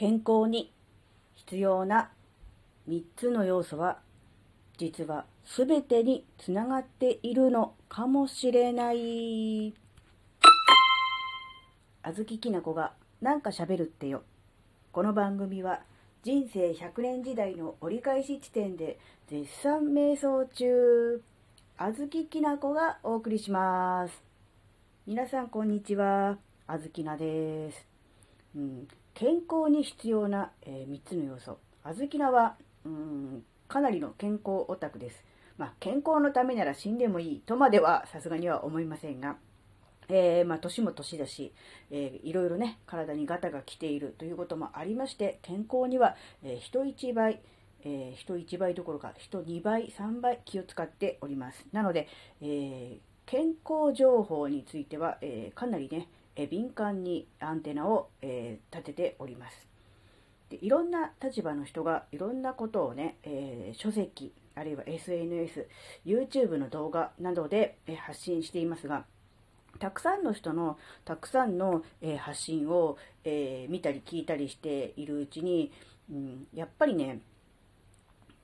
健康に必要な3つの要素は実は全てにつながっているのかもしれない。あずききなこがなんか喋るってよ。この番組は人生100年時代の折り返し地点で絶賛瞑想中。あずききなこがお送りします。皆さんこんにちは。あずきなです、うん、健康に必要な、えー、3つの要素。あずきなは、うん、かなりの健康オタクです。まあ、健康のためなら死んでもいい。とまではさすがには思いませんが、えー、まあ、年も年だし、えー、いろいろね、体にガタが来ている。ということもありまして、健康には、えー、人一倍、えー、人1倍どころか、人2倍、3倍気を使っております。なので、えー、健康情報については、えー、かなりね、え敏感にアンテナを、え立てております。でいろんな立場の人がいろんなことをね、え書籍、あるいは SNS、YouTube の動画などでえ発信していますが、たくさんの人のたくさんの、え発信を、えー、見たり聞いたりしているうちに、うん、やっぱりね、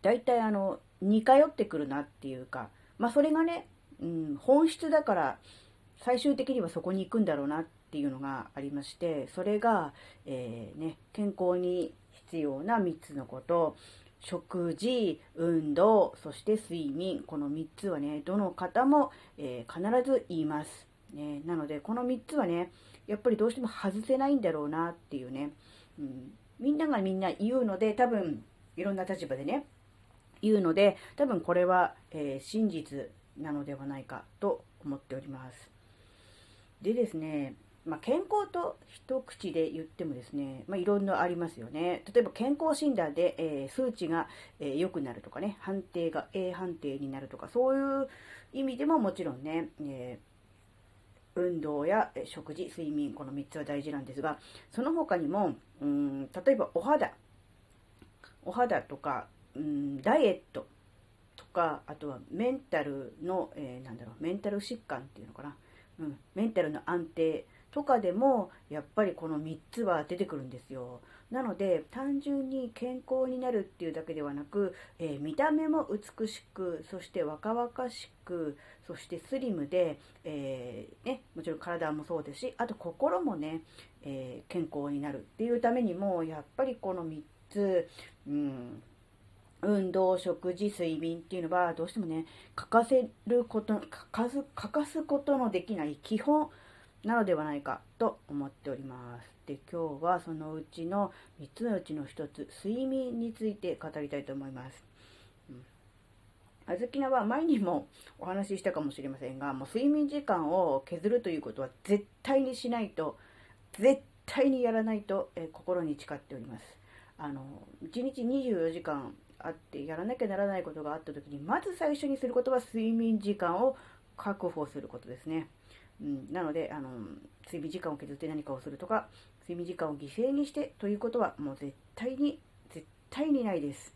大体あの、似通ってくるなっていうか、まあそれがね、うん、本質だから最終的にはそこに行くんだろうなっっていうのがありまして、それが、えー、ね、健康に必要な3つのこと、食事、運動、そして睡眠。この3つはね、どの方も、えー、必ず言います。ね、なので、この3つはね、やっぱりどうしても外せないんだろうなっていうね、うん、みんながみんな言うので、多分、いろんな立場でね、言うので、多分これは、えー、真実なのではないかと思っております。でですね、まあ、健康と一口で言ってもですね、まあ、いろんなありますよね。例えば健康診断で、えー、数値が良、えー、くなるとかね、判定が A 判定になるとか、そういう意味でももちろんね、えー、運動や食事、睡眠、この3つは大事なんですが、その他にも、うん例えばお肌、お肌とか、うんダイエット。とか、あとはメンタルの、えなんだろう、メンタル疾患っていうのかな、うん、メンタルの安定、とかでもやっぱりこの3つは出てくるんですよ。なので単純に健康になるっていうだけではなく、えー、見た目も美しくそして若々しくそしてスリムで、えー、ね、もちろん体もそうですしあと心もね、えー、健康になるっていうためにもやっぱりこの3つ、うん、運動、食事、睡眠っていうのはどうしてもね欠かせること欠かすことのできない基本なのではないかと思っております。で、今日はそのうちの3つのうちの1つ、睡眠について語りたいと思います。あずきなは前にもお話ししたかもしれませんが、もう睡眠時間を削るということは絶対にしないと、絶対にやらないと、え心に誓っております。あの、1日24時間あってやらなきゃならないことがあった時に、まず最初にすることは睡眠時間を確保することですね。うん、なので、あの、睡眠時間を削って何かをするとか、睡眠時間を犠牲にしてということはもう絶対に、絶対にないです。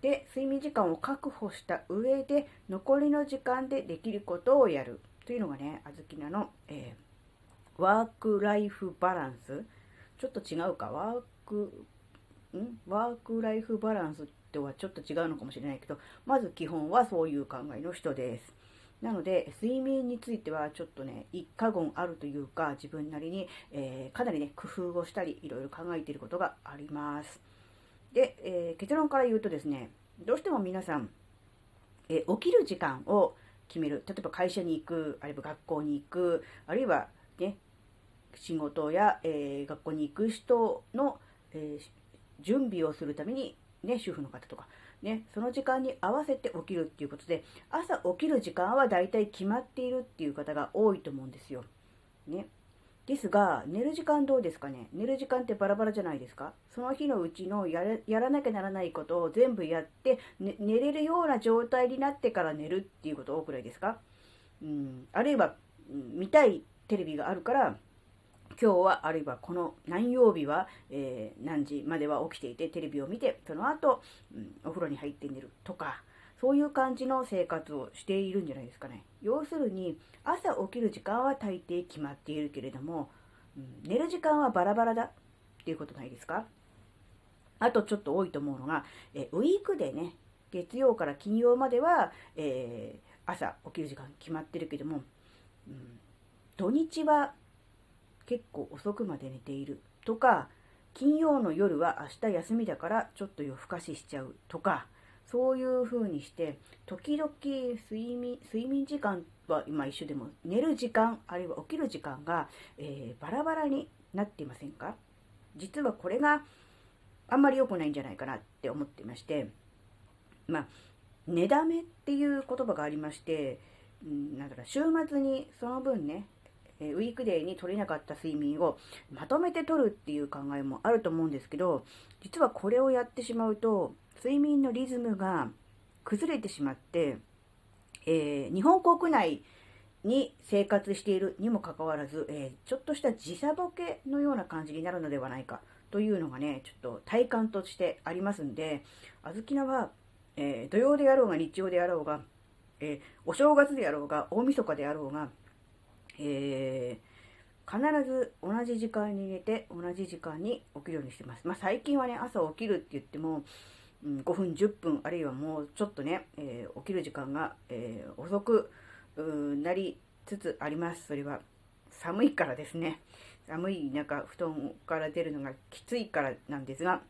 で、睡眠時間を確保した上で、残りの時間でできることをやるというのがね、あずきなの、えー、ワークライフバランス。ちょっと違うか、ワーク、ん？ワークライフバランスとはちょっと違うのかもしれないけど、まず基本はそういう考えの人です。なので、睡眠についてはちょっとね、一過言あるというか、自分なりに、えー、かなりね、工夫をしたり、いろいろ考えていることがあります。で、えー、結論から言うとですね、どうしても皆さん、えー、起きる時間を決める。例えば会社に行く、あるいは学校に行く、あるいはね、仕事や、え学校に行く人の、え準備をするために、ね、主婦の方とか、ね、その時間に合わせて起きるっていうことで、朝起きる時間はだいたい決まっているっていう方が多いと思うんですよ。ね。ですが、寝る時間どうですかね？寝る時間ってバラバラじゃないですか？その日のうちのやらなきゃならないことを全部やって、ね、寝れるような状態になってから寝るっていうこと多くないですか？うん、あるいは、見たいテレビがあるから、今日は、あるいはこの何曜日は、えー、何時までは起きていて、テレビを見て、その後、うん、お風呂に入って寝るとか、そういう感じの生活をしているんじゃないですかね。要するに、朝起きる時間は大抵決まっているけれども、うん、寝る時間はバラバラだ。っていうことないですか？あとちょっと多いと思うのが、えウィークでね、月曜から金曜までは、えー、朝起きる時間決まってるけども、うん、土日は結構遅くまで寝ているとか、金曜の夜は明日休みだからちょっと夜更かししちゃうとか、そういう風にして、時々睡眠、睡眠時間は今一緒でも、寝る時間、あるいは起きる時間が、えー、バラバラになっていませんか？実はこれがあんまり良くないんじゃないかなって思ってまして、まあ、寝だめっていう言葉がありまして、うん、なんだか週末にその分ね、えウィークデーに取れなかった睡眠をまとめて取るっていう考えもあると思うんですけど、実はこれをやってしまうと、睡眠のリズムが崩れてしまって、えー、日本国内に生活しているにもかかわらず、えー、ちょっとした時差ボケのような感じになるのではないかというのがね、ちょっと体感としてありますんで、あずきなは、えー、土曜であろうが日曜であろうが、えお正月であろうが大晦日であろうが、え必ず同じ時間に寝て同じ時間に起きるようにしてます。まあ、最近はね、朝起きるって言っても、うん、5分、10分、あるいはもうちょっとね、えー、起きる時間が、えー、遅くなりつつあります。それは寒いからですね。寒い中、布団から出るのがきついからなんですが、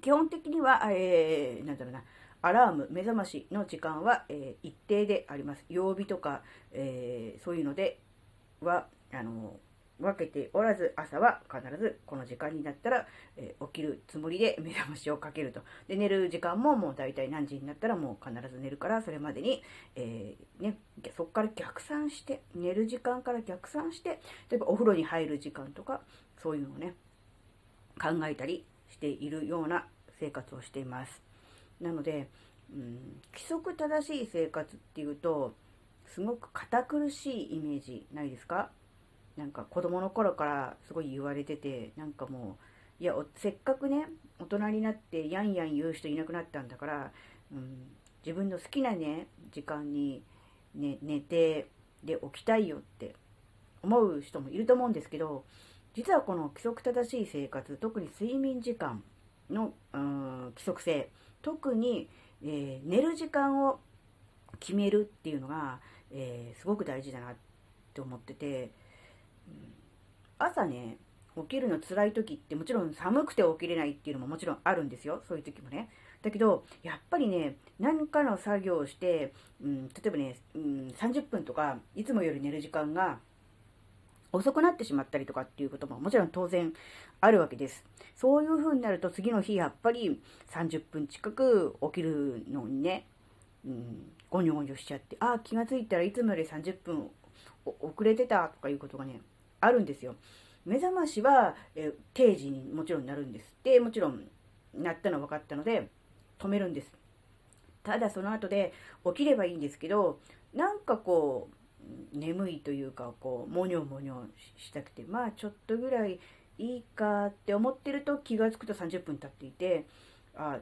基本的には、えー、なんだろうな、アラーム、目覚ましの時間は、えー、一定であります。曜日とか、えー、そういうのでは、あの分けておらず、朝は必ずこの時間になったら、えー、起きるつもりで目覚ましをかけると。で、寝る時間ももう大体何時になったらもう必ず寝るから、それまでに、えー、ね、そこから逆算して、寝る時間から逆算して、例えばお風呂に入る時間とか、そういうのをね、考えたりしているような生活をしています。なので、うん、規則正しい生活っていうと、すごく堅苦しいイメージないですか？なんか子供の頃からすごい言われてて、なんかもう、いや、せっかくね、大人になってやんやん言う人いなくなったんだから、うん、自分の好きなね、時間に、ね、寝て、で起きたいよって思う人もいると思うんですけど、実はこの規則正しい生活、特に睡眠時間の、うん、規則性、特に、えー、寝る時間を決めるっていうのが、えー、すごく大事だなって思ってて、朝ね、起きるの辛い時ってもちろん寒くて起きれないっていうのももちろんあるんですよ。そういう時もね。だけど、やっぱりね、何かの作業をして、うん、例えばね、うん、30分とか、いつもより寝る時間が遅くなってしまったりとかっていうことももちろん当然あるわけです。そういう風になると次の日やっぱり30分近く起きるのにね、うん、ゴニョゴニョしちゃって、ああ、気がついたらいつもより30分遅れてたとかいうことがね、あるんですよ。目覚ましは、え定時にもちろんなるんです。で、もちろん、なったの分かったので、止めるんです。ただその後で起きればいいんですけど、なんかこう、眠いというか、こう、もにょもにょしたくて、まあちょっとぐらいいいかって思ってると気がつくと30分経っていて、あ、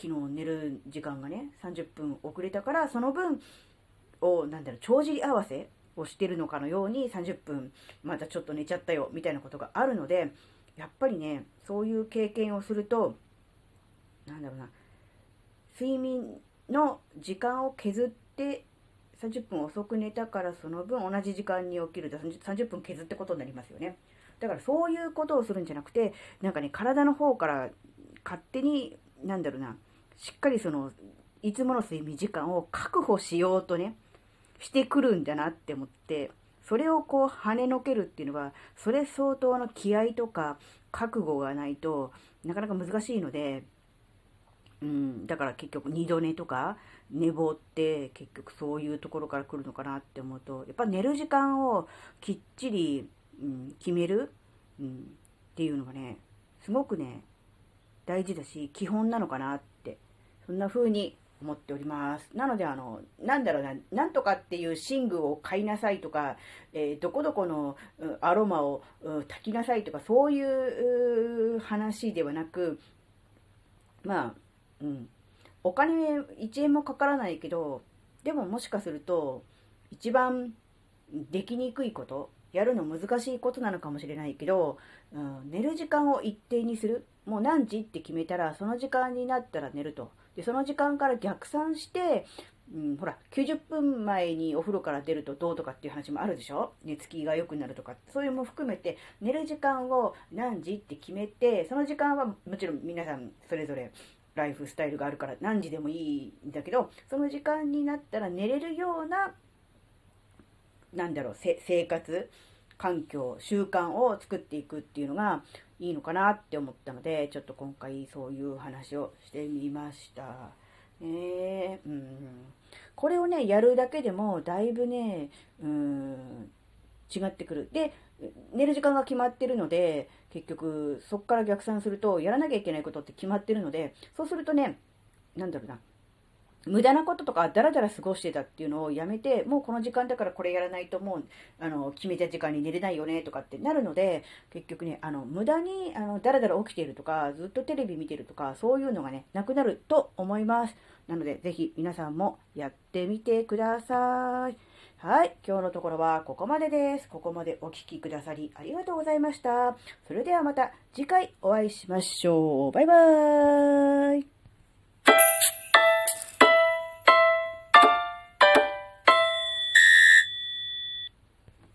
昨日寝る時間がね、30分遅れたから、その分を、なんだろう、帳尻合わせをしてるのかのように30分またちょっと寝ちゃったよみたいなことがあるのでやっぱりねそういう経験をするとなんだろうな睡眠の時間を削って30分遅く寝たからその分同じ時間に起きると30分削ってことになりますよね。だからそういうことをするんじゃなくて、なんかね、体の方から勝手に、なんだろうな、しっかりその、いつもの睡眠時間を確保しようとね、してくるんだなって思って、それをこう跳ねのけるっていうのは、それ相当の気合とか覚悟がないとなかなか難しいので、うん、だから結局二度寝とか寝坊って結局そういうところから来るのかなって思うと、やっぱ寝る時間をきっちり、うん、決める、うん、っていうのがね、すごくね、大事だし、基本なのかなって、そんな風に思っております。なので、あの、なんだろうな、なんとかっていう寝具を買いなさいとか、えー、どこどこのアロマを炊きなさいとか、そういう話ではなく、まあ、うん、お金1円もかからないけど、でももしかすると、一番できにくいこと、やるの難しいことなのかもしれないけど、うん、寝る時間を一定にする。もう何時って決めたら、その時間になったら寝ると。で、その時間から逆算して、うん、ほら、90分前にお風呂から出るとどうとかっていう話もあるでしょ？寝つきが良くなるとか、そういうのも含めて、寝る時間を何時って決めて、その時間はもちろん皆さんそれぞれライフスタイルがあるから何時でもいいんだけど、その時間になったら寝れるような、なんだろう、生活、環境、習慣を作っていくっていうのがいいのかなって思ったので、ちょっと今回そういう話をしてみました。ねうん。これをね、やるだけでも、だいぶね、うん、違ってくる。で、寝る時間が決まってるので、結局、そこから逆算すると、やらなきゃいけないことって決まってるので、そうするとね、なんだろうな、無駄なこととかダラダラ過ごしてたっていうのをやめて、もうこの時間だからこれやらないともう、あの、決めた時間に寝れないよねとかってなるので、結局ね、あの、無駄に、あの、ダラダラ起きているとか、ずっとテレビ見てるとか、そういうのがね、なくなると思います。なので、ぜひ皆さんもやってみてください。はい。今日のところはここまでです。ここまでお聴きくださりありがとうございました。それではまた次回お会いしましょう。バイバーイ。